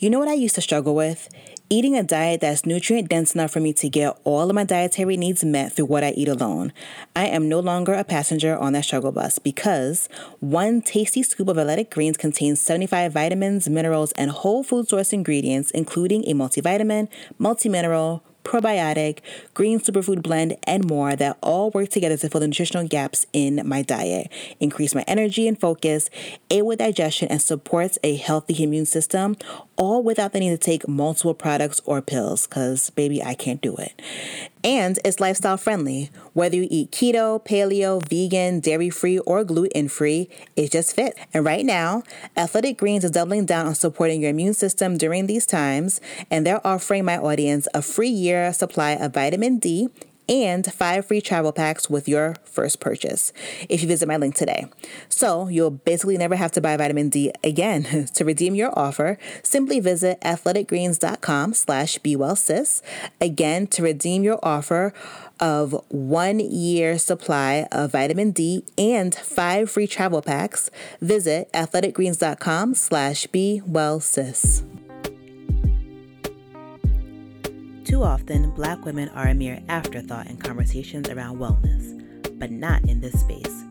You know what I used to struggle with? Eating a diet that's nutrient dense enough for me to get all of my dietary needs met through what I eat alone. I am no longer a passenger on that struggle bus because one tasty scoop of athletic greens contains 75 vitamins, minerals, and whole food source ingredients, including a multivitamin, multimineral, probiotic, green superfood blend, and more that all work together to fill the nutritional gaps in my diet, increase my energy and focus, aid with digestion, and supports a healthy immune system, all without the need to take multiple products or pills, because baby, I can't do it. And it's lifestyle friendly. Whether you eat keto, paleo, vegan, dairy free, or gluten free, it just fits. And right now, Athletic Greens is doubling down on supporting your immune system during these times, and they're offering my audience a free year supply of vitamin D and five free travel packs with your first purchase if you visit my link today. So you'll basically never have to buy vitamin D again. to redeem your offer, simply visit athleticgreens.com slash bewellsis. Again, to redeem your offer of one year supply of vitamin D and five free travel packs, visit athleticgreens.com slash bewellsis. Too often, black women are a mere afterthought in conversations around wellness, but not in this space.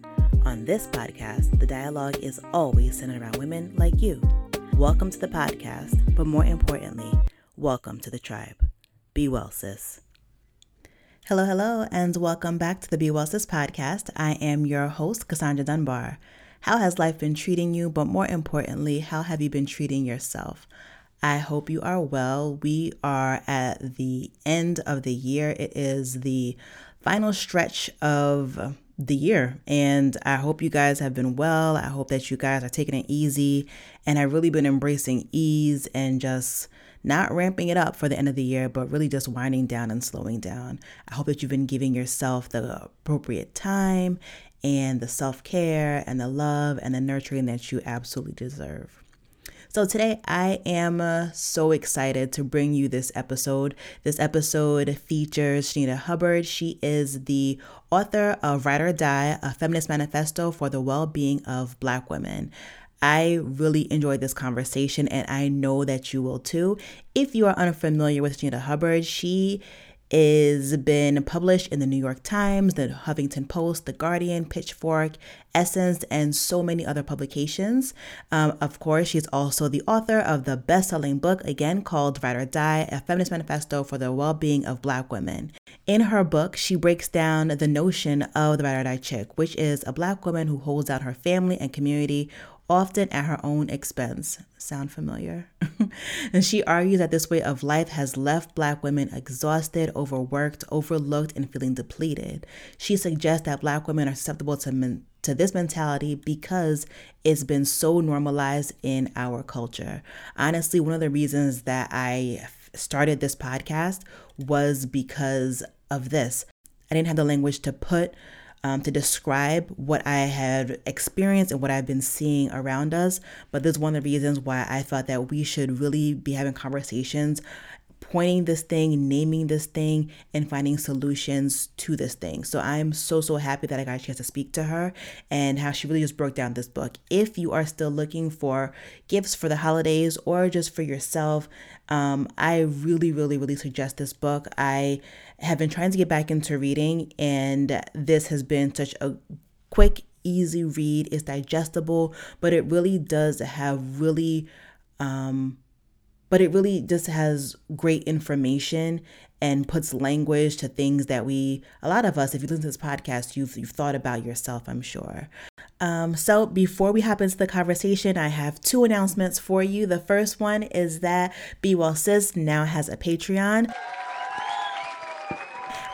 On this podcast, the dialogue is always centered around women like you. Welcome to the podcast, but more importantly, welcome to the tribe. Be well, sis. Hello, hello, and welcome back to the Be Well Sis podcast. I am your host, Cassandra Dunbar. How has life been treating you? But more importantly, how have you been treating yourself? I hope you are well. We are at the end of the year. It is the final stretch of the year. And I hope you guys have been well. I hope that you guys are taking it easy and have really been embracing ease and just not ramping it up for the end of the year, but really just winding down and slowing down. I hope that you've been giving yourself the appropriate time and the self care and the love and the nurturing that you absolutely deserve. So today I am uh, so excited to bring you this episode. This episode features Shanita Hubbard. She is the author of Ride or Die, a feminist manifesto for the well being of Black women. I really enjoyed this conversation and I know that you will too. If you are unfamiliar with Shanita Hubbard, she is been published in the New York Times, the Huffington Post, the Guardian, Pitchfork, Essence, and so many other publications. Um, of course, she's also the author of the best-selling book again called Ride or Die: A Feminist Manifesto for the Well-Being of Black Women. In her book, she breaks down the notion of the ride or die chick, which is a black woman who holds out her family and community often at her own expense. Sound familiar? and she argues that this way of life has left Black women exhausted, overworked, overlooked, and feeling depleted. She suggests that Black women are susceptible to, men- to this mentality because it's been so normalized in our culture. Honestly, one of the reasons that I started this podcast was because of this. I didn't have the language to put um, to describe what I had experienced and what I've been seeing around us. But this is one of the reasons why I thought that we should really be having conversations pointing this thing, naming this thing, and finding solutions to this thing. So I'm so, so happy that I got a chance to speak to her and how she really just broke down this book. If you are still looking for gifts for the holidays or just for yourself, um, I really, really, really suggest this book. I have been trying to get back into reading, and this has been such a quick, easy read. It's digestible, but it really does have really um, but it really just has great information and puts language to things that we a lot of us if you listen to this podcast you've, you've thought about yourself i'm sure. Um, so before we hop into the conversation i have two announcements for you. The first one is that be well sis now has a patreon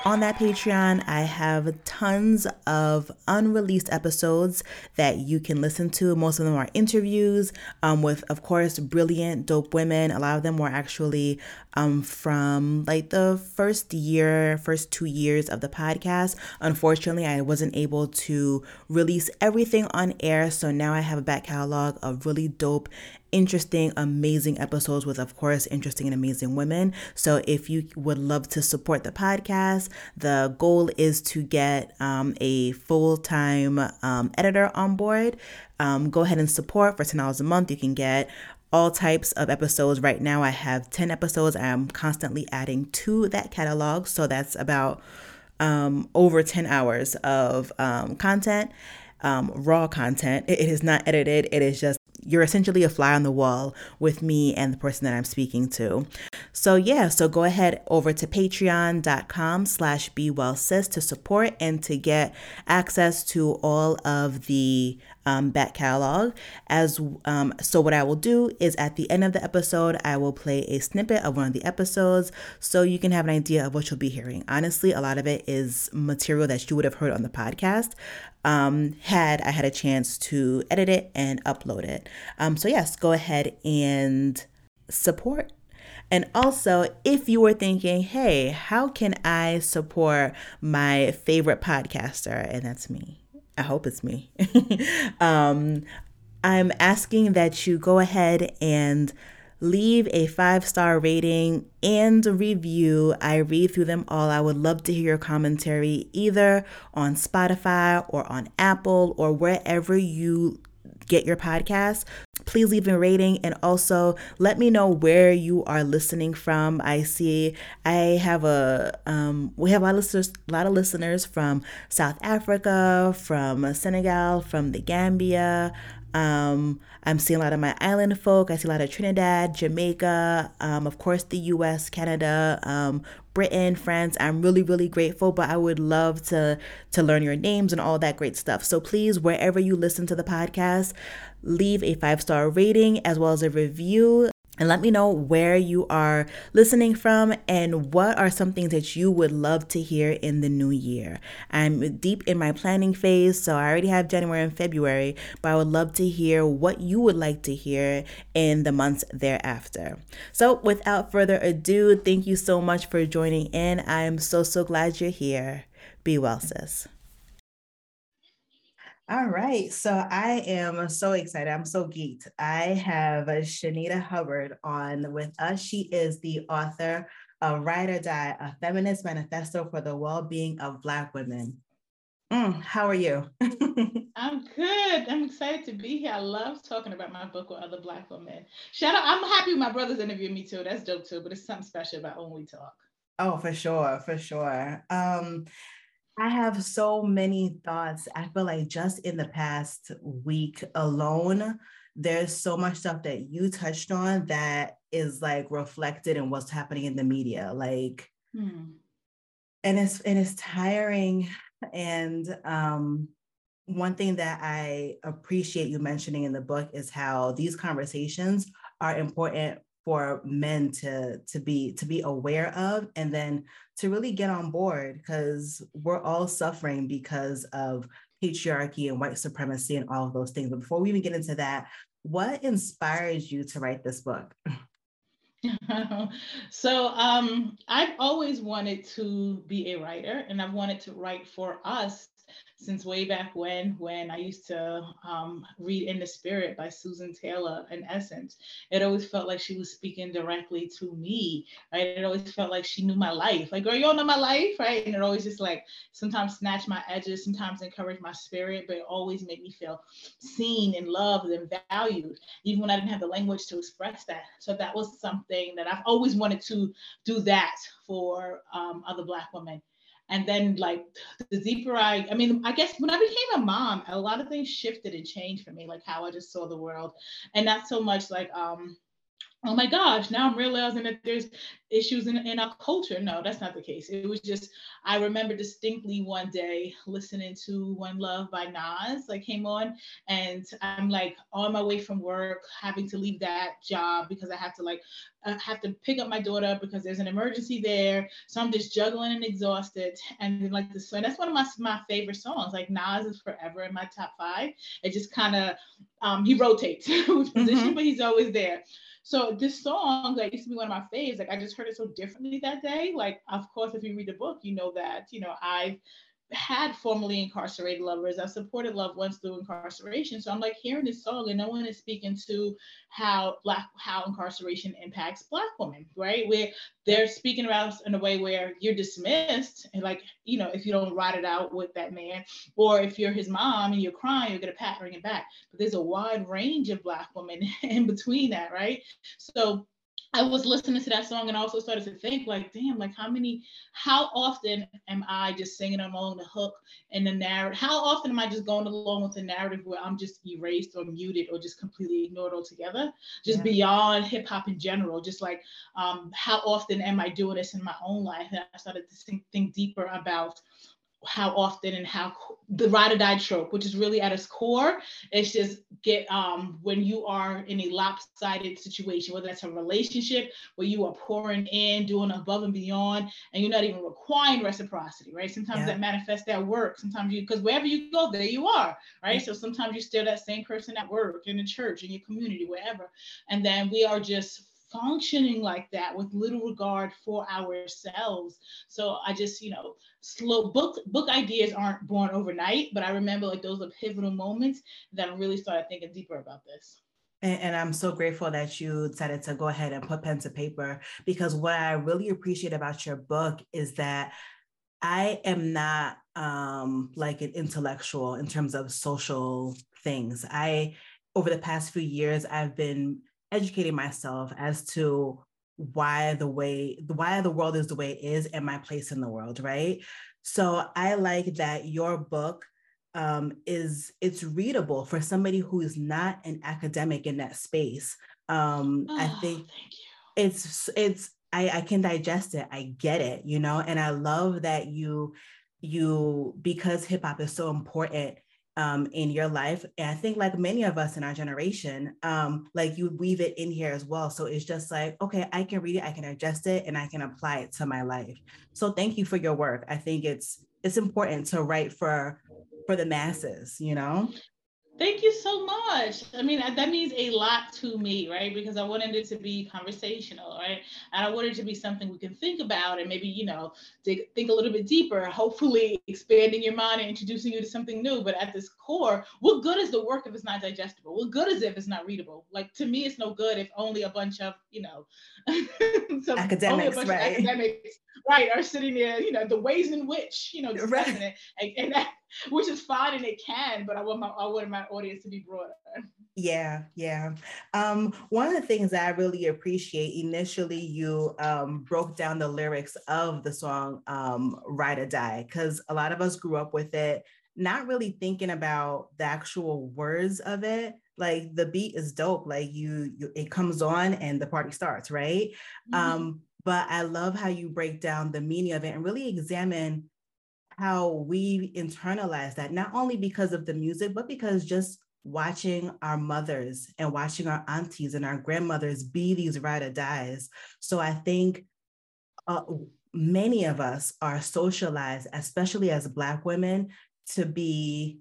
on that Patreon, I have tons of unreleased episodes that you can listen to. Most of them are interviews um, with, of course, brilliant, dope women. A lot of them were actually um, from like the first year, first two years of the podcast. Unfortunately, I wasn't able to release everything on air. So now I have a back catalog of really dope interesting, amazing episodes with, of course, interesting and amazing women. So if you would love to support the podcast, the goal is to get um, a full time um, editor on board. Um, go ahead and support for $10 a month. You can get all types of episodes. Right now, I have 10 episodes. I'm constantly adding to that catalog. So that's about um, over 10 hours of um, content, um, raw content. It, it is not edited, it is just you're essentially a fly on the wall with me and the person that I'm speaking to. So yeah, so go ahead over to patreon.com slash bewellsis to support and to get access to all of the um, back catalog. As um, so, what I will do is at the end of the episode, I will play a snippet of one of the episodes, so you can have an idea of what you'll be hearing. Honestly, a lot of it is material that you would have heard on the podcast. Um, had I had a chance to edit it and upload it. Um, so yes, go ahead and support and also, if you were thinking, hey, how can I support my favorite podcaster? And that's me. I hope it's me. um, I'm asking that you go ahead and leave a five star rating and review. I read through them all. I would love to hear your commentary either on Spotify or on Apple or wherever you get your podcast. Please leave a rating and also let me know where you are listening from. I see I have a um, we have a lot of listeners, a lot of listeners from South Africa, from Senegal, from the Gambia. Um, I'm seeing a lot of my island folk. I see a lot of Trinidad, Jamaica, um, of course, the US, Canada, um, Britain, France. I'm really, really grateful, but I would love to to learn your names and all that great stuff. So please, wherever you listen to the podcast, leave a five star rating as well as a review and let me know where you are listening from and what are some things that you would love to hear in the new year. I'm deep in my planning phase, so I already have January and February, but I would love to hear what you would like to hear in the months thereafter. So, without further ado, thank you so much for joining in. I'm so, so glad you're here. Be well, sis. All right. So I am so excited. I'm so geeked. I have Shanita Hubbard on with us. She is the author of Ride or Die, a feminist manifesto for the well-being of Black women. Mm, how are you? I'm good. I'm excited to be here. I love talking about my book with other Black women. Shout out. I'm happy my brothers interviewed me too. That's dope too, but it's something special about when we talk. Oh, for sure. For sure. Um, I have so many thoughts. I feel like just in the past week alone, there's so much stuff that you touched on that is like reflected in what's happening in the media. Like, hmm. and it's and it's tiring. And um, one thing that I appreciate you mentioning in the book is how these conversations are important for men to to be to be aware of and then to really get on board because we're all suffering because of patriarchy and white supremacy and all of those things. But before we even get into that what inspires you to write this book? So um, I've always wanted to be a writer and I've wanted to write for us since way back when, when I used to um, read In the Spirit by Susan Taylor in Essence. It always felt like she was speaking directly to me, right? It always felt like she knew my life. Like, girl, you all know my life, right? And it always just like sometimes snatch my edges, sometimes encourage my spirit, but it always made me feel seen and loved and valued, even when I didn't have the language to express that. So that was something that I've always wanted to do that for um, other Black women and then like the deeper i i mean i guess when i became a mom a lot of things shifted and changed for me like how i just saw the world. And not so much like um oh my gosh, now I'm realizing that there's issues in, in our culture. No, that's not the case. It was just, I remember distinctly one day listening to One Love by Nas, like came on, and I'm like on my way from work, having to leave that job because I have to like, I have to pick up my daughter because there's an emergency there. So I'm just juggling and exhausted. And then like this, song, that's one of my, my favorite songs. Like Nas is forever in my top five. It just kind of, um, he rotates with position, mm-hmm. but he's always there. So this song that used to be one of my faves, like I just heard it so differently that day. Like, of course, if you read the book, you know that, you know, I've had formerly incarcerated lovers. I've supported loved ones through incarceration. So I'm like hearing this song and no one is speaking to how black how incarceration impacts black women, right? Where they're speaking about in a way where you're dismissed and like, you know, if you don't ride it out with that man, or if you're his mom and you're crying, you're gonna pat ring it back. But there's a wide range of black women in between that, right? So I was listening to that song and also started to think like, damn, like how many, how often am I just singing along the hook and the narrative? How often am I just going along with the narrative where I'm just erased or muted or just completely ignored altogether? Just yeah. beyond hip hop in general, just like um, how often am I doing this in my own life? And I started to think, think deeper about how often and how the ride or die trope, which is really at its core, it's just get um, when you are in a lopsided situation, whether that's a relationship where you are pouring in, doing above and beyond, and you're not even requiring reciprocity, right? Sometimes yeah. that manifests at work. Sometimes you, because wherever you go, there you are, right? So sometimes you're still that same person at work, in the church, in your community, wherever. And then we are just functioning like that with little regard for ourselves. So I just, you know, slow book book ideas aren't born overnight, but I remember like those are pivotal moments that I really started thinking deeper about this. And, and, I'm so grateful that you decided to go ahead and put pen to paper because what I really appreciate about your book is that I am not um, like an intellectual in terms of social things. I, over the past few years, I've been educating myself as to why the way why the world is the way it is and my place in the world right? So i like that your book um, is it's readable for somebody who is not an academic in that space. Um, oh, i think it's it's I, I can digest it. I get it you know and i love that you you because hip hop is so important um, in your life. And I think, like many of us in our generation, um, like you weave it in here as well. So it's just like, okay, I can read it, I can adjust it, and I can apply it to my life. So thank you for your work. I think it's it's important to write for for the masses, you know. Thank you so much. I mean, that means a lot to me, right? Because I wanted it to be conversational, right? And I wanted it to be something we can think about and maybe, you know, dig, think a little bit deeper, hopefully expanding your mind and introducing you to something new. But at this core, what good is the work if it's not digestible? What good is it if it's not readable? Like to me, it's no good if only a bunch of, you know, academics, right? academics, right, are sitting there, you know, the ways in which, you know, discussing right. it. And, and that, which is fine and it can, but I want my I want my audience to be broader. Yeah, yeah. Um, one of the things that I really appreciate initially, you um, broke down the lyrics of the song um, "Ride or Die" because a lot of us grew up with it, not really thinking about the actual words of it. Like the beat is dope, like you, you it comes on and the party starts, right? Mm-hmm. Um, but I love how you break down the meaning of it and really examine how we internalize that, not only because of the music, but because just watching our mothers and watching our aunties and our grandmothers be these ride or dies. So I think uh, many of us are socialized, especially as Black women, to be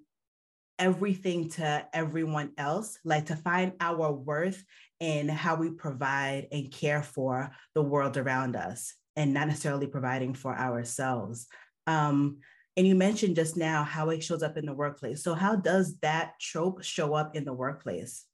everything to everyone else, like to find our worth in how we provide and care for the world around us and not necessarily providing for ourselves. Um, and you mentioned just now how it shows up in the workplace. So, how does that trope show up in the workplace?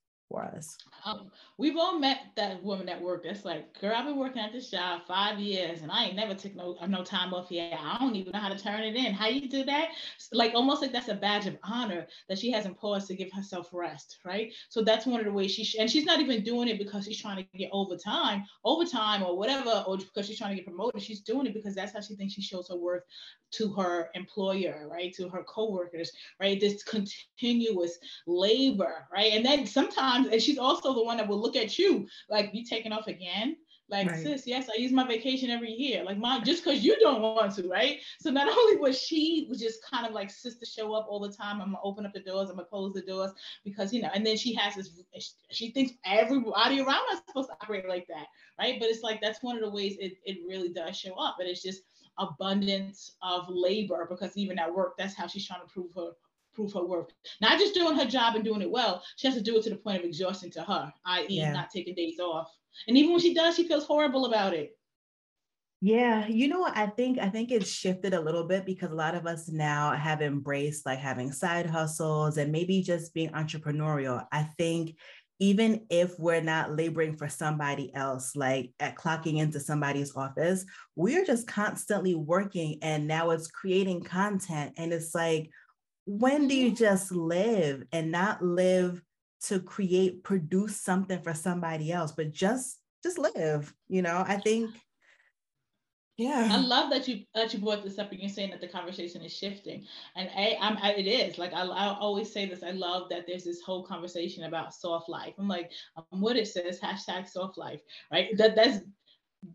Um, we've all met that woman at work that's like, girl, I've been working at this job five years and I ain't never took no no time off yet. I don't even know how to turn it in. How you do that? Like almost like that's a badge of honor that she hasn't paused to give herself rest, right? So that's one of the ways she and she's not even doing it because she's trying to get overtime, overtime or whatever, or because she's trying to get promoted. She's doing it because that's how she thinks she shows her worth to her employer, right? To her coworkers, right? This continuous labor, right? And then sometimes, and she's also the one that will look at you like, you taking off again? Like, right. sis, yes, I use my vacation every year. Like, mom, just because you don't want to, right? So not only was she was just kind of like sister show up all the time. I'm gonna open up the doors, I'm gonna close the doors because you know, and then she has this. She thinks everybody around us is supposed to operate like that, right? But it's like that's one of the ways it it really does show up. But it's just abundance of labor because even at work, that's how she's trying to prove her prove her worth. Not just doing her job and doing it well, she has to do it to the point of exhaustion to her, i.e., yeah. not taking days off. And even when she does, she feels horrible about it. Yeah, you know what? I think I think it's shifted a little bit because a lot of us now have embraced like having side hustles and maybe just being entrepreneurial. I think even if we're not laboring for somebody else, like at clocking into somebody's office, we're just constantly working and now it's creating content. And it's like, when do you mm-hmm. just live and not live to create, produce something for somebody else, but just just live, you know? I think yeah. I love that you that you brought this up and you're saying that the conversation is shifting. And a, I'm I, it is like I, I always say this. I love that there's this whole conversation about soft life. I'm like, um, what it says, hashtag soft life, right? That that's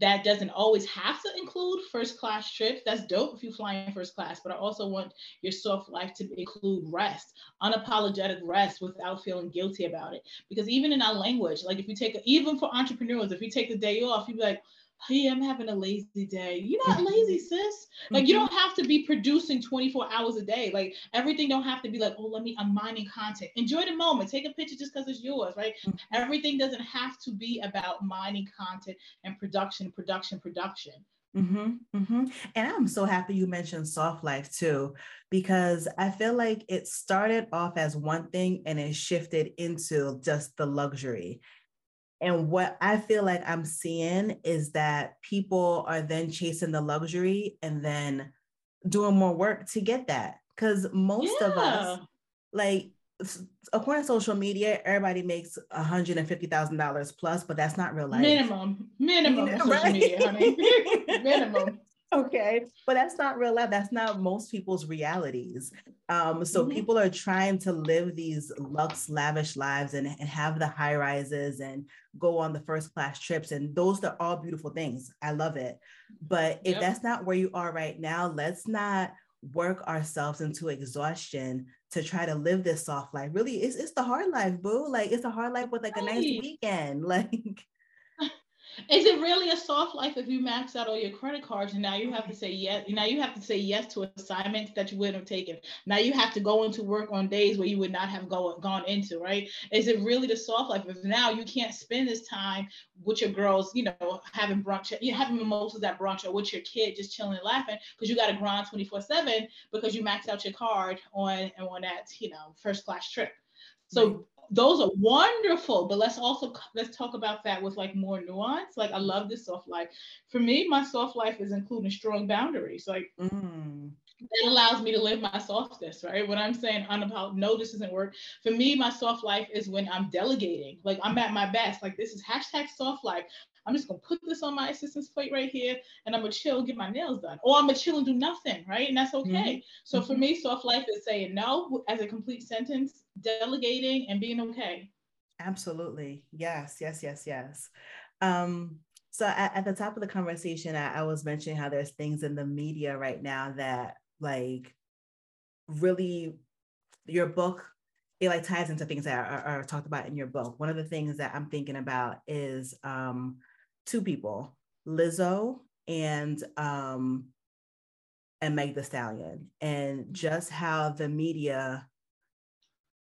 that doesn't always have to include first class trips. That's dope if you fly in first class, but I also want your soft life to include rest, unapologetic rest without feeling guilty about it. Because even in our language, like if you take, even for entrepreneurs, if you take the day off, you'd be like, hey, I'm having a lazy day. You're not lazy, sis. Like you mm-hmm. don't have to be producing 24 hours a day. Like everything don't have to be like, oh, let me, I'm mining content. Enjoy the moment. Take a picture just because it's yours, right? Mm-hmm. Everything doesn't have to be about mining content and production, production, production. Mm-hmm, mm-hmm. And I'm so happy you mentioned soft life too, because I feel like it started off as one thing and it shifted into just the luxury. And what I feel like I'm seeing is that people are then chasing the luxury and then doing more work to get that. Because most yeah. of us, like, according to social media, everybody makes $150,000 plus, but that's not real life. Minimum, minimum you know, social media, honey. minimum okay but that's not real life. That's not most people's realities. Um, so mm-hmm. people are trying to live these lux lavish lives and, and have the high rises and go on the first class trips and those are all beautiful things. I love it. But if yep. that's not where you are right now let's not work ourselves into exhaustion to try to live this soft life. Really it's, it's the hard life boo. Like it's a hard life with like a nice weekend. Like is it really a soft life if you max out all your credit cards and now you have to say yes? Now you have to say yes to assignments that you wouldn't have taken. Now you have to go into work on days where you would not have go, gone into, right? Is it really the soft life? If now you can't spend this time with your girls, you know, having brunch, you having mimosas at brunch or with your kid just chilling and laughing because you got to grind 24 7 because you maxed out your card on and on that, you know, first class trip. So those are wonderful but let's also let's talk about that with like more nuance. Like i love this soft life. For me my soft life is including strong boundaries. Like mm. that allows me to live my softness right? When i'm saying unapologetic no this doesn't work. For me my soft life is when i'm delegating. Like i'm at my best. Like this is hashtag soft life I'm just gonna put this on my assistant's plate right here, and I'm gonna chill, get my nails done, or I'm gonna chill and do nothing, right? And that's okay. Mm-hmm. So for mm-hmm. me, soft life is saying no as a complete sentence, delegating, and being okay. Absolutely, yes, yes, yes, yes. Um, so at, at the top of the conversation, I, I was mentioning how there's things in the media right now that like really your book it like ties into things that are, are, talked about in your book. One of the things that I'm thinking about is um, two people, Lizzo and um, and Meg Thee Stallion, and just how the media.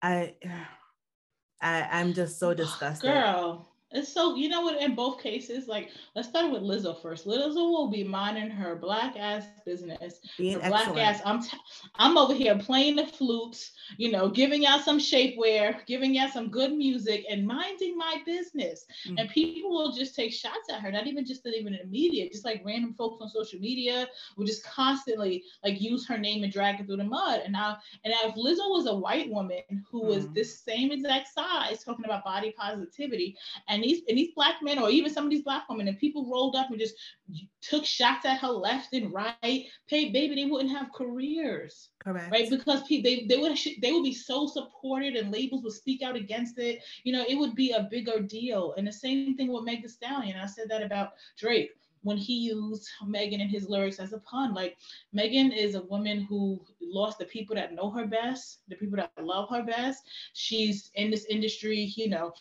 I, I I'm just so disgusted. Girl, it's so you know what in both cases, like let's start with Lizzo first. Lizzo will be minding her black ass business. Being black ass. I'm t- I'm over here playing the flutes, you know, giving y'all some shapewear, giving y'all some good music, and minding my business. Mm-hmm. And people will just take shots at her, not even just even in the media, just like random folks on social media will just constantly like use her name and drag it through the mud. And now, and now if Lizzo was a white woman who mm-hmm. was this same exact size, talking about body positivity and and these and these black men or even some of these black women and people rolled up and just took shots at her left and right pay baby they wouldn't have careers correct. right? Because they they would they would be so supported and labels would speak out against it. You know it would be a bigger deal. And the same thing with Meg Thee Stallion. I said that about Drake when he used Megan in his lyrics as a pun. Like Megan is a woman who lost the people that know her best, the people that love her best. She's in this industry, you know,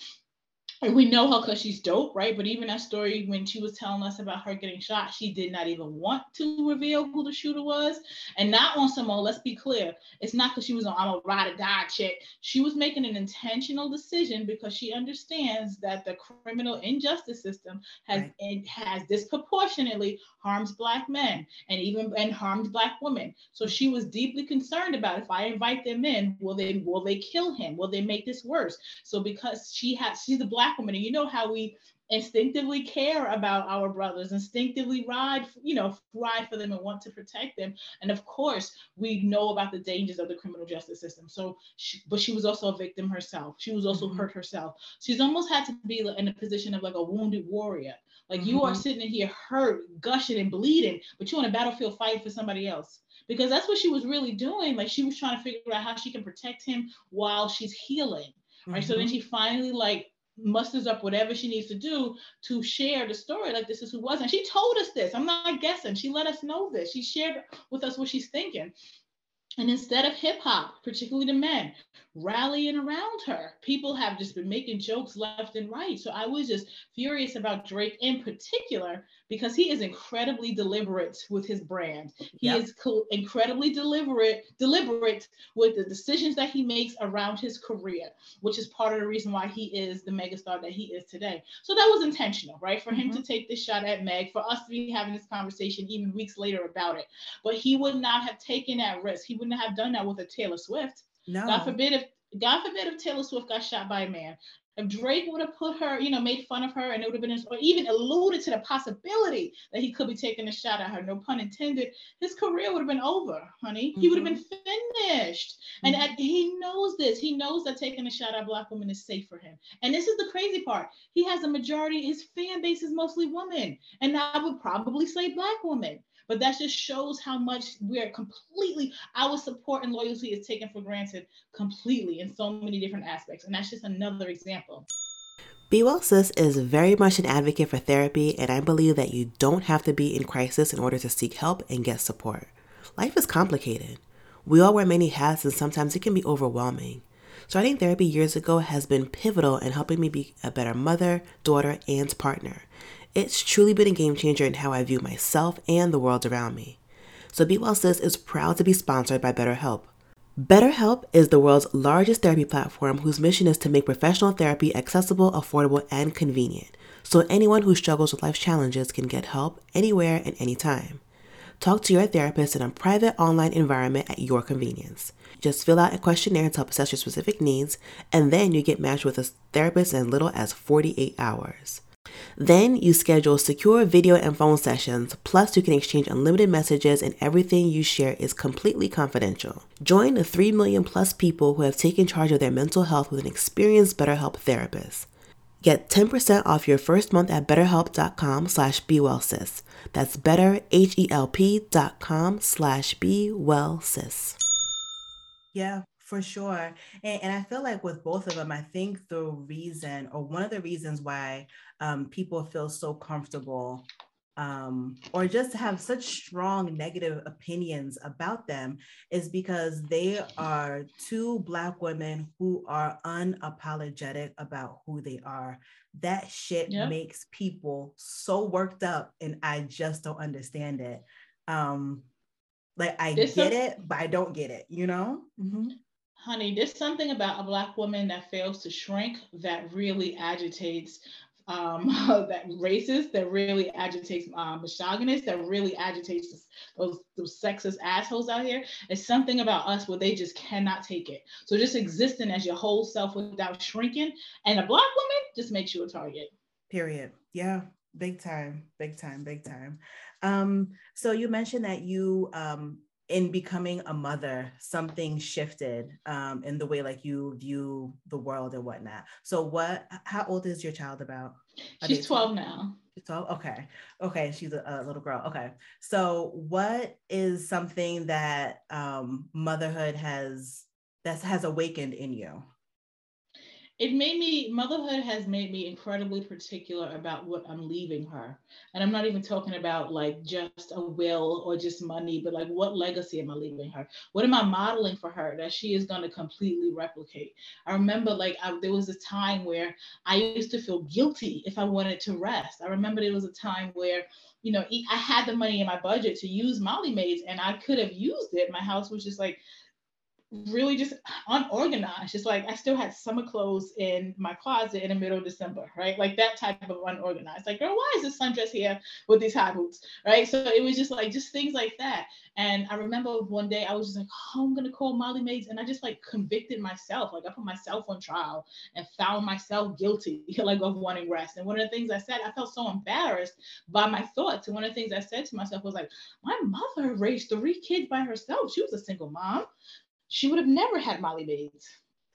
and we know her because she's dope, right? But even that story when she was telling us about her getting shot, she did not even want to reveal who the shooter was. And not on some, oh, let's be clear, it's not because she was on I'm a ride or die chick. She was making an intentional decision because she understands that the criminal injustice system has right. has disproportionately harms black men and even and harmed black women. So she was deeply concerned about if I invite them in, will they will they kill him? Will they make this worse? So because she has she's a black black women and you know how we instinctively care about our brothers instinctively ride you know ride for them and want to protect them and of course we know about the dangers of the criminal justice system so she, but she was also a victim herself she was also mm-hmm. hurt herself she's almost had to be in a position of like a wounded warrior like mm-hmm. you are mm-hmm. sitting in here hurt gushing and bleeding but you're on a battlefield fighting for somebody else because that's what she was really doing like she was trying to figure out how she can protect him while she's healing right mm-hmm. so then mm-hmm. she finally like musters up whatever she needs to do to share the story. Like this is who was, and she told us this. I'm not guessing. She let us know this. She shared with us what she's thinking. And instead of hip hop, particularly the men, rallying around her, people have just been making jokes left and right. So I was just furious about Drake in particular because he is incredibly deliberate with his brand. He yep. is co- incredibly deliberate, deliberate with the decisions that he makes around his career, which is part of the reason why he is the megastar that he is today. So that was intentional, right? For mm-hmm. him to take this shot at Meg, for us to be having this conversation even weeks later about it. But he would not have taken that risk. He wouldn't have done that with a Taylor Swift. No. God forbid if God forbid if Taylor Swift got shot by a man. If Drake would have put her, you know, made fun of her and it would have been, or even alluded to the possibility that he could be taking a shot at her, no pun intended, his career would have been over, honey. Mm-hmm. He would have been finished. Mm-hmm. And at, he knows this. He knows that taking a shot at black women is safe for him. And this is the crazy part. He has a majority, his fan base is mostly women. And I would probably say black women. But that just shows how much we're completely, our support and loyalty is taken for granted completely in so many different aspects. And that's just another example. Be Well Sis is very much an advocate for therapy, and I believe that you don't have to be in crisis in order to seek help and get support. Life is complicated. We all wear many hats, and sometimes it can be overwhelming. Starting therapy years ago has been pivotal in helping me be a better mother, daughter, and partner. It's truly been a game changer in how I view myself and the world around me. So Be Well Sis is proud to be sponsored by BetterHelp. BetterHelp is the world's largest therapy platform whose mission is to make professional therapy accessible, affordable, and convenient, so anyone who struggles with life challenges can get help anywhere and anytime. Talk to your therapist in a private online environment at your convenience. Just fill out a questionnaire to help assess your specific needs, and then you get matched with a therapist in as little as 48 hours. Then you schedule secure video and phone sessions, plus you can exchange unlimited messages and everything you share is completely confidential. Join the 3 million plus people who have taken charge of their mental health with an experienced BetterHelp therapist. Get 10% off your first month at betterhelp.com slash bewellsis. That's betterhelp.com slash bewellsis. Yeah, for sure. And, and I feel like with both of them, I think the reason or one of the reasons why um, people feel so comfortable um, or just have such strong negative opinions about them is because they are two Black women who are unapologetic about who they are. That shit yep. makes people so worked up, and I just don't understand it. Um, like I get it, but I don't get it, you know? Mm-hmm honey, there's something about a Black woman that fails to shrink that really agitates um, that racist, that really agitates um, misogynist, that really agitates those, those sexist assholes out here. It's something about us where they just cannot take it. So just existing as your whole self without shrinking, and a black woman just makes you a target. Period. Yeah, big time, big time, big time. Um, so you mentioned that you um, in becoming a mother, something shifted um, in the way like you view the world and whatnot. So what, how old is your child about? Are She's 12 now. 12 okay okay she's a, a, little girl okay so what is something that um, motherhood has that has awakened in you it made me motherhood has made me incredibly particular about what I'm leaving her. And I'm not even talking about like just a will or just money, but like what legacy am I leaving her? What am I modeling for her that she is going to completely replicate? I remember like I, there was a time where I used to feel guilty if I wanted to rest. I remember there was a time where you know, I had the money in my budget to use Molly Maids and I could have used it. My house was just like really just unorganized. Just like I still had summer clothes in my closet in the middle of December, right? Like that type of unorganized. Like, girl, why is this sundress here with these high boots, right? So it was just like just things like that. And I remember one day I was just like, oh, I'm gonna call Molly Maids, and I just like convicted myself. Like I put myself on trial and found myself guilty, like of wanting rest. And one of the things I said, I felt so embarrassed by my thoughts. And one of the things I said to myself was like, my mother raised three kids by herself. She was a single mom she would have never had Molly Maids.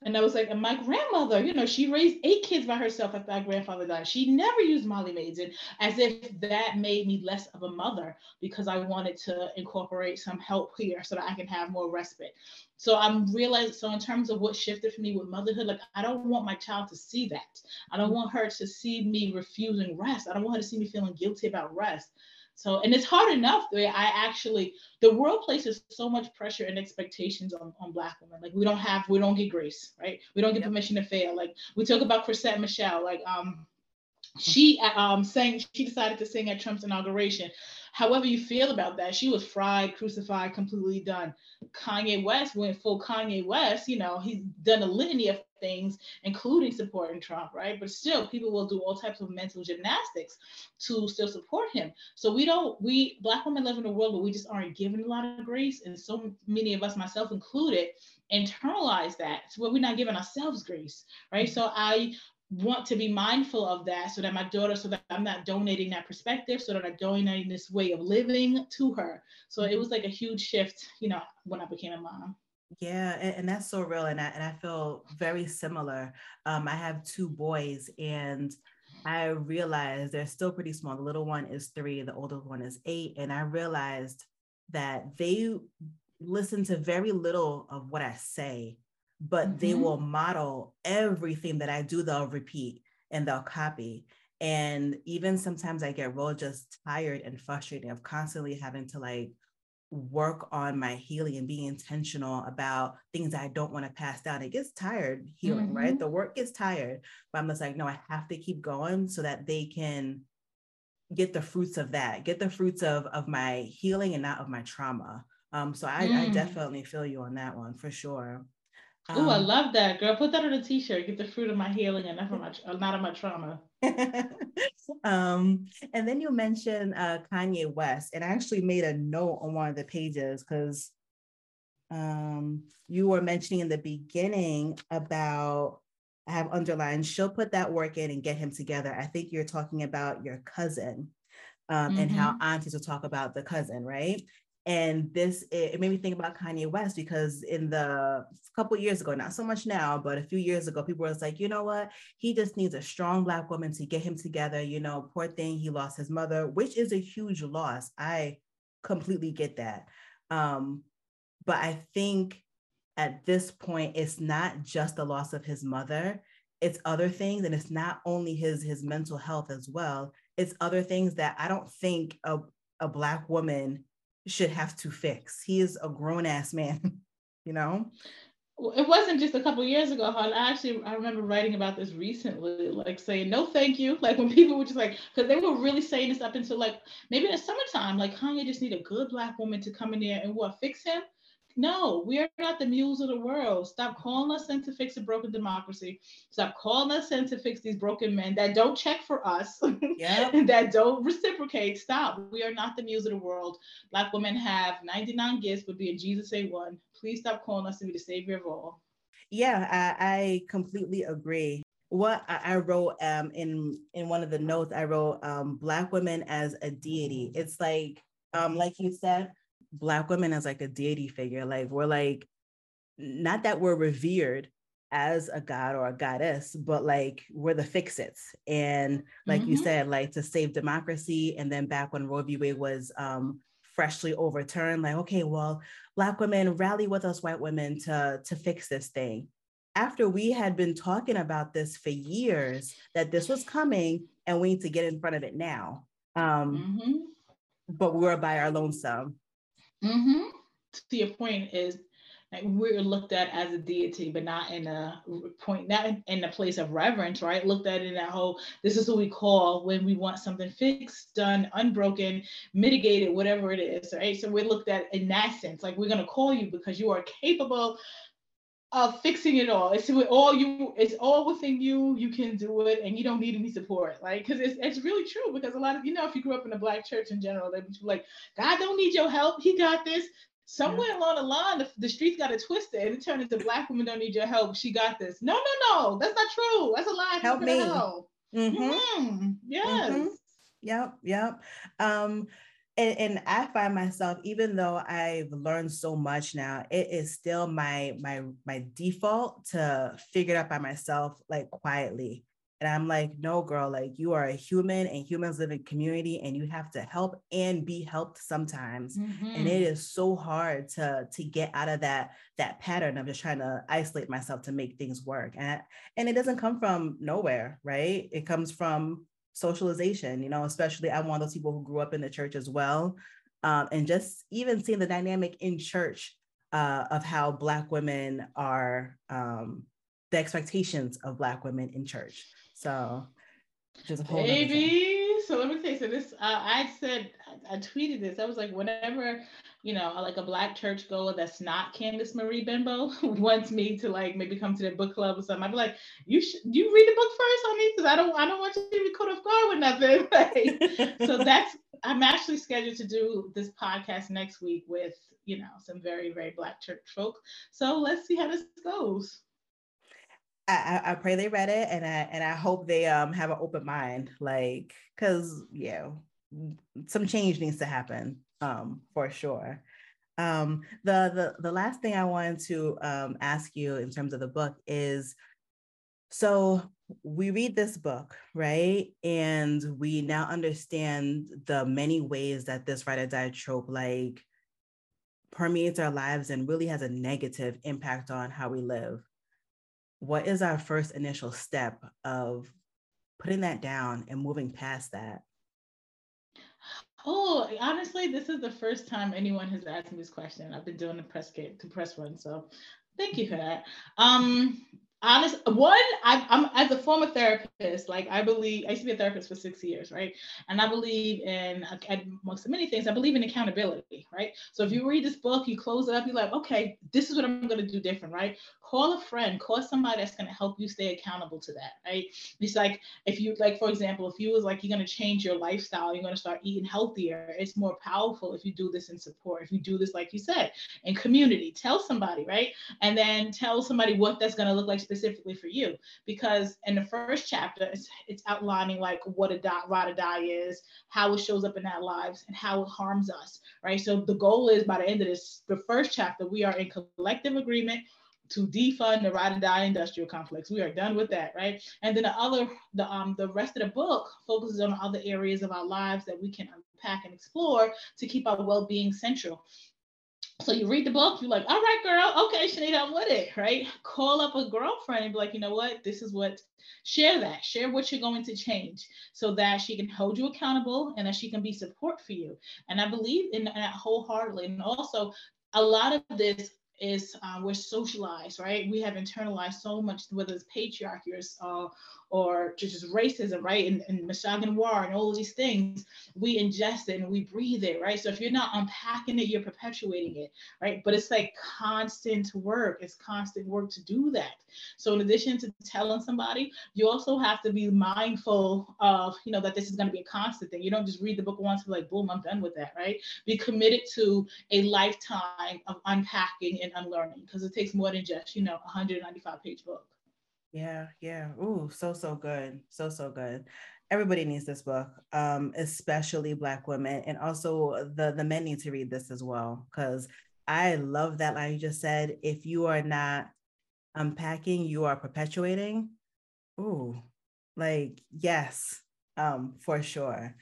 And I was like, and my grandmother, you know, she raised eight kids by herself after my grandfather died. She never used Molly Maids, and as if that made me less of a mother because I wanted to incorporate some help here so that I can have more respite. So I'm realizing, so in terms of what shifted for me with motherhood, like I don't want my child to see that. I don't want her to see me refusing rest. I don't want her to see me feeling guilty about rest. So, and it's hard enough the way I actually, the world places so much pressure and expectations on, on Black women. Like, we don't have, we don't get grace, right? We don't get permission to fail. Like, we talk about Chrisette Michele, like, um, she um sang, she decided to sing at Trump's inauguration. However, you feel about that, she was fried, crucified, completely done. Kanye West went full Kanye West, you know, he's done a litany of things, including supporting Trump, right? But still, people will do all types of mental gymnastics to still support him. So we don't, we Black women live in a world where we just aren't given a lot of grace. And so many of us, myself included, internalize that. So we're not giving ourselves grace, right? So I want to be mindful of that so that my daughter, so that I'm not donating that perspective, so that I'm donating this way of living to her. So it was like a huge shift, you know, when I became a mom. Yeah, and, and that's so real. And I, and I feel very similar. Um, I have two boys and I realized they're still pretty small. The little one is three, the older one is eight. And I realized that they listen to very little of what I say but mm-hmm. they will model everything that I do, they'll repeat and they'll copy. And even sometimes I get real just tired and frustrated of constantly having to like work on my healing and being intentional about things I don't want to pass down. It gets tired healing, mm-hmm. right? The work gets tired, but I'm just like, no, I have to keep going so that they can get the fruits of that, get the fruits of of my healing and not of my trauma. Um, so I, mm. I definitely feel you on that one for sure. Um, oh, I love that, girl. Put that on a t-shirt. Get the fruit of my healing and not of my uh, not of my trauma. um, and then you mentioned uh, Kanye West, and I actually made a note on one of the pages because um, you were mentioning in the beginning about I have underlined. She'll put that work in and get him together. I think you're talking about your cousin. Um, mm-hmm. and how mm-hmm. aunties will talk about the cousin, right? And this it, made me think about kanye west because in the couple years ago not so much now but a few years ago people were like you know what? He just needs a strong black woman to get him together you know poor thing he lost his mother which is a huge loss. I completely get that. Um but i think at this point it's not just the loss of his mother it's other things and it's not only his his mental health as well. It's other things that i don't think a, a black woman should have to fix. He is a grown ass man, you know? It wasn't just a couple years ago, hon. I actually I remember writing about this recently, like saying no thank you. Like when people were just like, because they were really saying this up until like maybe in the summertime, like Kanye just need a good black woman to come in there and what fix him. No, we are not the mules of the world. Stop calling us in to fix a broken democracy. Stop calling us in to fix these broken men that don't check for us, yep. that don't reciprocate. Stop. We are not the mules of the world. Black women have 99 gifts, but being Jesus a one. Please stop calling us to be the savior of all. Yeah, I, I completely agree. What I wrote um, in in one of the notes, I wrote um, Black women as a deity. It's like, um, like you said, black women as like a deity figure like we're like not that we're revered as a god or a goddess but like we're the fix-its and like mm-hmm. you said like to save democracy and then back when roe v wade was um freshly overturned like okay well black women rally with us white women to to fix this thing after we had been talking about this for years that this was coming and we need to get in front of it now. Um, mm-hmm. But we were by our lonesome. Mm-hmm. To your point is like we're looked at as a deity, but not in a point, not in a place of reverence, right? Looked at in that whole, this is what we call when we want something fixed, done, unbroken, mitigated, whatever it is, right? So we're looked at in that sense, like we're gonna call you because you are capable of fixing it all. It's all you. It's all within you. You can do it, and you don't need any support. Like, because it's it's really true. Because a lot of you know, if you grew up in a black church in general, they'd be like, God don't need your help. He got this. Somewhere yeah. along the line, the, the streets got it twisted and it turned into black women don't need your help. She got this. No, no, no, that's not true. That's a lie. Help me. Mm-hmm. Mm-hmm. Yes. Mm-hmm. Yep. Yep. Um, and, and I find myself, even though I've learned so much now, it is still my my my default to figure it out by myself, like quietly. And I'm like, no, girl, like you are a human and humans live in community and you have to help and be helped sometimes. Mm-hmm. And it mm-hmm. so hard to, to get out of that, that pattern of just trying to isolate myself to make things work. And, and it doesn't come from nowhere, right? It comes from socialization, you know, especially I'm one of those people who grew up in the church as well. Um, and just even seeing the dynamic in church uh, of how Black women are, um, the expectations of Black women in church. So just a whole baby. So let me tell you. So this, uh, I said, I, I, tweeted this. I was like, whenever, you know, like a black church goer that's not Candace Marie Bimbo wants me to like maybe come to their book club or something, I'd be like, you should, you read the book first on me because I don't, I don't want you to be caught off guard with nothing. so that's, I'm actually scheduled to do this podcast next week with, you know, some very, very black church folk. So let's see how this goes. I, I pray they read it and I and I hope they um have an open mind, like because yeah, some change needs to happen um for sure. Um the the the last thing I wanted to um ask you in terms of the book is so we read this book, right? And we now understand the many ways that this ride or trope like permeates our lives and really has a negative impact on how we live what is our first initial step of putting that down and moving past that? Oh, honestly, this is the first time anyone has asked me this question. I've been doing the press kit to press run, so thank you for that. Um, honest one I, am as a former therapist like i believe i used to be a therapist for six years right? And i believe in amongst many things i believe in accountability right? So if you read this book you close it up you're like okay this is what i'm going to do different right? Call a friend call somebody that's going to help you stay accountable to that right? It's like if you like for example if you was like you're going to change your lifestyle you're going to start eating healthier it's more powerful if you do this in support if you do this like you said in community tell somebody right? And then tell somebody what that's going to look like specifically for you because in the first chapter it's, it's outlining like what a dot ride or die is how it shows up in our lives and how it harms us right so the goal is by the end of this the first chapter we are in collective agreement to defund the ride and die industrial complex. We are done with that, right? And then the other, the um, the rest of the book focuses on other areas of our lives that we can unpack and explore to keep our well-being central. So you read the book, you're like, all right, girl, okay, Shanita, I'm with it, right? Call up a girlfriend and be like, you know what, this is what, share that, share what you're going to change so that she can hold you accountable and that she can be support for you. And I believe in that wholeheartedly. And also, a lot of this is uh, we're socialized, right? We have internalized so much, whether it's patriarchy or, uh, or just racism, right? And, and war and all of these things, we ingest it and we breathe it, right? So if you're not unpacking it, you're perpetuating it, right? But it's like constant work. It's constant work to do that. So in addition to telling somebody, you also have to be mindful of, you know, that this is going to be a constant thing. You don't just read the book once and be like, boom, I'm done with that, right? Be committed to a lifetime of unpacking and unlearning because it takes more than just, you know, a 195 page book. Yeah, yeah. Ooh, so so good. So so good. Everybody needs this book, um, especially Black women, and also the the men need to read this as well. Because I love that line you just said. If you are not unpacking, you are perpetuating. Ooh, like yes, um, for sure.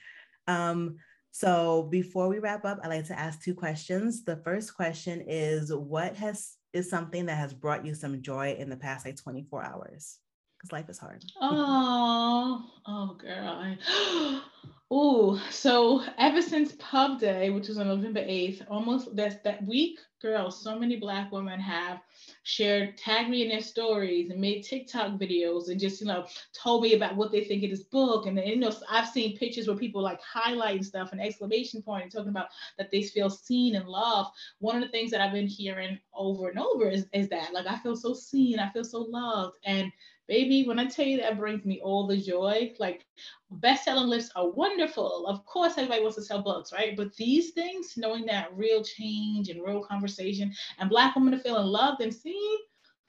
Um, so before we wrap up, I'd like to ask two questions. The first question is, what has is something that has brought you some joy in the past like 24 hours? Because life is hard. Oh, oh, girl. I, oh, so ever since Pub Day, which was on November 8th, almost that's that week, girl, so many Black women have shared, tagged me in their stories and made TikTok videos and just, you know, told me about what they think of this book. And, you know, I've seen pictures where people like highlighting stuff and exclamation point and talking about that they feel seen and loved. One of the things that I've been hearing over and over is, is that, like, I feel so seen, I feel so loved. And baby, when I tell you that brings me all the joy, like best-selling lists are wonderful. Of course, everybody wants to sell books, right? But these things, knowing that real change and real conversation and Black women are feeling loved and seen,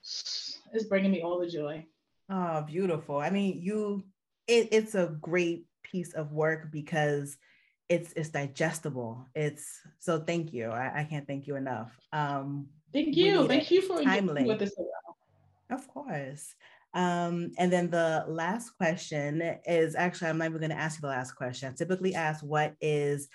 is bringing me all the joy. Oh, beautiful. I mean, you, it, it's a great piece of work because it's it's digestible. It's so thank you. I, I can't thank you enough. Um, thank you. Thank you for timely. with this. Of course. Um, and then the last question is actually, I'm not even going to ask you the last question. I typically ask, what is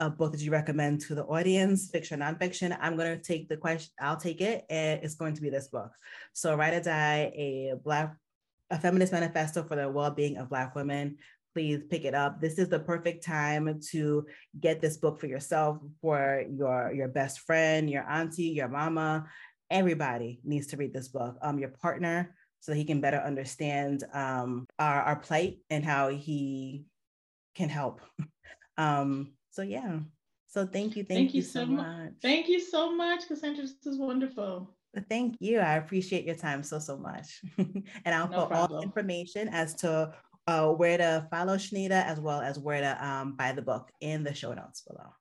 a book that you recommend to the audience, fiction, nonfiction? I'm going to take the question, I'll take it, and it's going to be this book. So, Ride or Die, a Black, a feminist manifesto for the well being of Black women. Please pick it up. This is the perfect time to get this book for yourself, for your, your best friend, your auntie, your mama. Everybody needs to read this book. Um, your partner, so he can better understand um, our, our plight and how he can help. um, so yeah. So thank you. Thank, thank you, you, so much. much. Thank you so much, Cassandra. This is wonderful. Thank you. I appreciate your time so, so much. and I'll no put problem. all the information as to uh, where to follow Shanita as well as where to um, buy the book in the show notes below.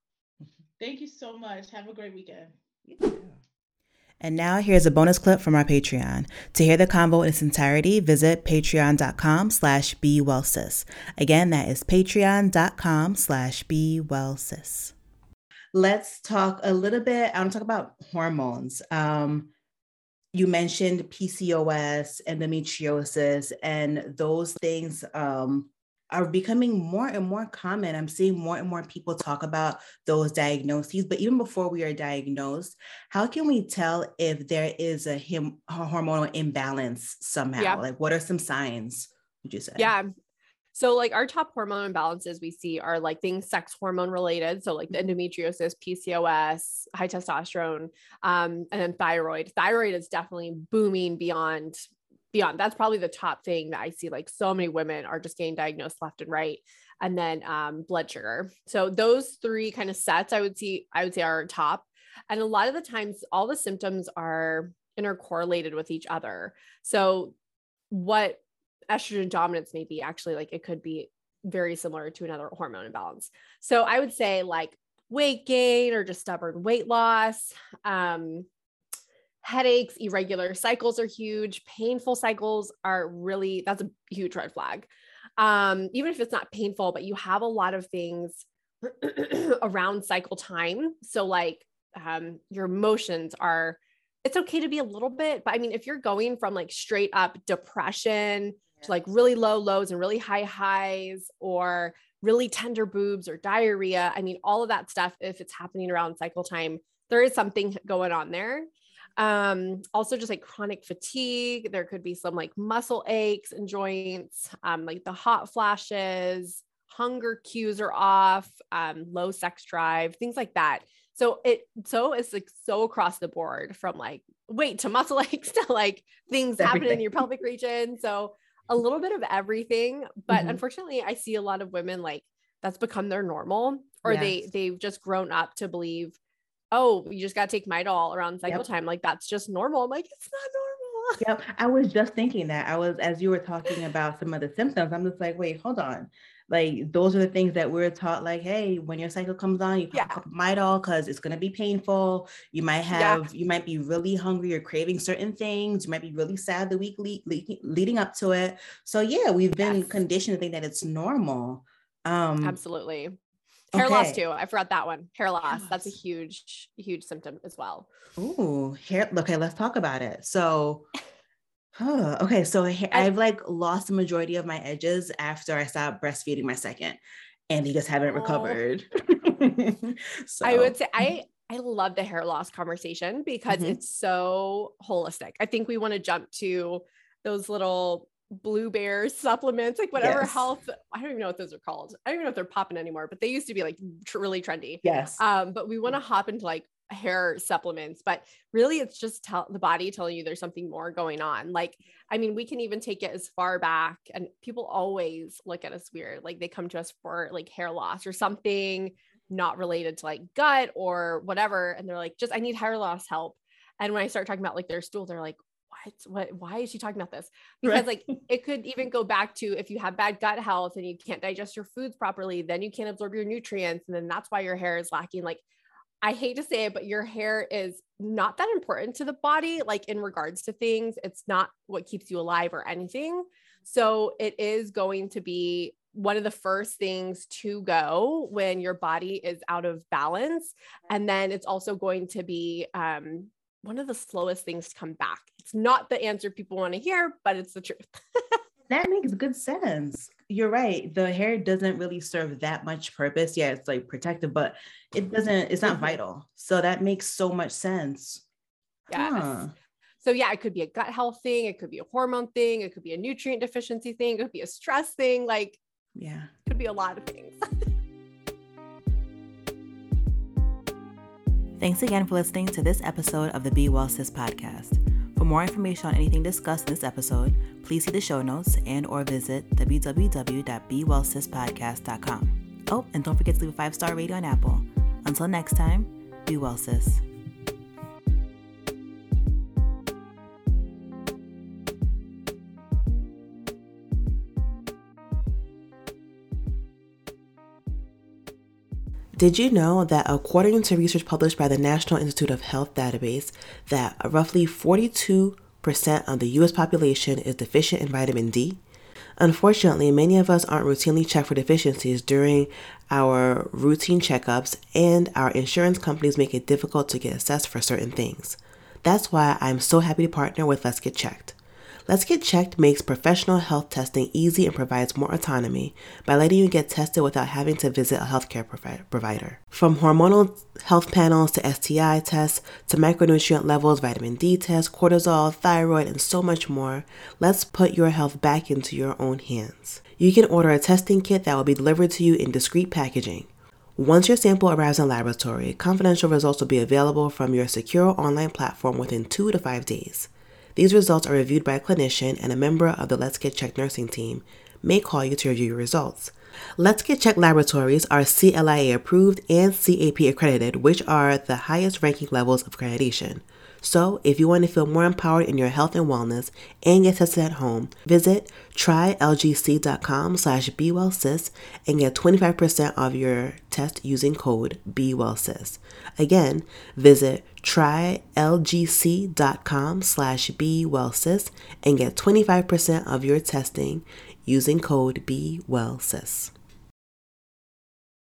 Thank you so much. Have a great weekend. And now here's a bonus clip from our Patreon. To hear the convo in its entirety, visit patreon.com slash bewellsis. Again, that is patreon.com slash bewellsis. Let's talk a little bit, I want to talk about hormones. Um, you mentioned PCOS, endometriosis, and those things um, are becoming more and more common. I'm seeing more and more people talk about those diagnoses. But even before we are diagnosed, how can we tell if there is a, him, a hormonal imbalance somehow? Yeah. Like, what are some signs? Would you say? Yeah. So, like our top hormone imbalances we see are like things sex hormone related. So, like the mm-hmm. endometriosis, PCOS, high testosterone, um, and then thyroid. Thyroid is definitely booming beyond beyond that's probably the top thing that I see like so many women are just getting diagnosed left and right and then um, blood sugar. So those three kind of sets I would see I would say are top and a lot of the times all the symptoms are intercorrelated with each other. So what estrogen dominance may be actually like it could be very similar to another hormone imbalance. So I would say like weight gain or just stubborn weight loss, um, headaches, irregular cycles are huge. Painful cycles are really, that's a huge red flag. Um, even if it's not painful, but you have a lot of things around cycle time. So, like, um, your emotions are, it's okay to be a little bit, but I mean, if you're going from like straight up depression to like really low lows and really high highs, or really tender boobs or diarrhea, I mean, all of that stuff, if it's happening around cycle time, there is something going on there. Um, also just like chronic fatigue. There could be some like muscle aches and joints, um, like the hot flashes, hunger cues are off, um, low sex drive, things like that. So it so it's like so across the board from like weight to muscle aches to like things happening in your pelvic region. So a little bit of everything. But mm-hmm. unfortunately, I see a lot of women like that's become their normal or yes. they they've just grown up to believe oh, you just got to take Midol around cycle yep. time. Like that's just normal. I'm like, it's not normal. Yep. I was just thinking that. I was, as you were talking about some of the symptoms, I'm just like, wait, hold on. Like those are the things that we're taught, like, hey, when your cycle comes on, you pop yeah. Midol because it's gonna be painful. You might have, yeah. you might be really hungry or craving certain things. You might be really sad the week le- le- leading up to it. So yeah, we've been yes. conditioned to think that it's normal. Um, Absolutely. Hair okay. loss too. I forgot that one. Hair loss. Hair loss. That's a huge, huge symptom as well. Ooh, hair. Okay, let's talk about it. So, huh, okay, so I've like lost the majority of my edges after I stopped breastfeeding my second, and they just haven't oh. recovered. so. I would say I I I love the hair loss conversation because Mhm. it's so holistic. I think we want to jump to those little blue bear supplements, like whatever Yes. health. I don't even know what those are called. I don't even know if they're popping anymore, but they used to be like tr- really trendy. Yes. Um, but we want to hop into like hair supplements, but really it's just tell the body telling you there's something more going on. Like, I mean, we can even take it as far back and people always look at us weird. Like they come to us for like hair loss or something not related to like gut or whatever. And they're like, just I need hair loss help. And when I start talking about like their stool, they're like, what, what, why is she talking about this? Because Right. like it could even go back to if you have bad gut health and you can't digest your foods properly, then you can't absorb your nutrients. And then that's why your hair is lacking. Like, I hate to say it, but your hair is not that important to the body, like in regards to things. It's not what keeps you alive or anything. So it is going to be one of the first things to go when your body is out of balance. And then it's also going to be um, one of the slowest things to come back. It's not the answer people want to hear, but it's the truth. That makes good sense. You're right. The hair doesn't really serve that much purpose. Yeah, it's like protective, but it doesn't, it's not Mhm. vital. So that makes so much sense. Yeah. Huh. So yeah, it could be a gut health thing, it could be a hormone thing, it could be a nutrient deficiency thing, it could be a stress thing, like Yeah. it could be a lot of things. Thanks again for listening to this episode of the Be Well Sis podcast. For more information on anything discussed in this episode, please see the show notes and or visit www.bewellsispodcast.com. Oh, and don't forget to leave a five-star rating on Apple. Until next time, be well, sis. Did you know that according to research published by the National Institute of Health database that roughly 42% of the US population is deficient in vitamin D? Unfortunately, many of us aren't routinely checked for deficiencies during our routine checkups, and our insurance companies make it difficult to get assessed for certain things. That's why I'm so happy to partner with Let's Get Checked. Let's Get Checked makes professional health testing easy and provides more autonomy by letting you get tested without having to visit a healthcare provi- provider. From hormonal health panels to STI tests to micronutrient levels, vitamin D tests, cortisol, thyroid, and so much more, let's put your health back into your own hands. You can order a testing kit that will be delivered to you in discreet packaging. Once your sample arrives in laboratory, confidential results will be available from your secure online platform within two to five days. These results are reviewed by a clinician, and a member of the Let's Get Checked nursing team may call you to review your results. Let's Get Checked laboratories are CLIA approved and CAP accredited, which are the highest ranking levels of accreditation. So, if you want to feel more empowered in your health and wellness and get tested at home, visit trylgc.com slash and get 25% off your test using code BeWellSis. Again, visit trylgc.com slash BeWellSis and get 25% of your testing using code BeWellSis.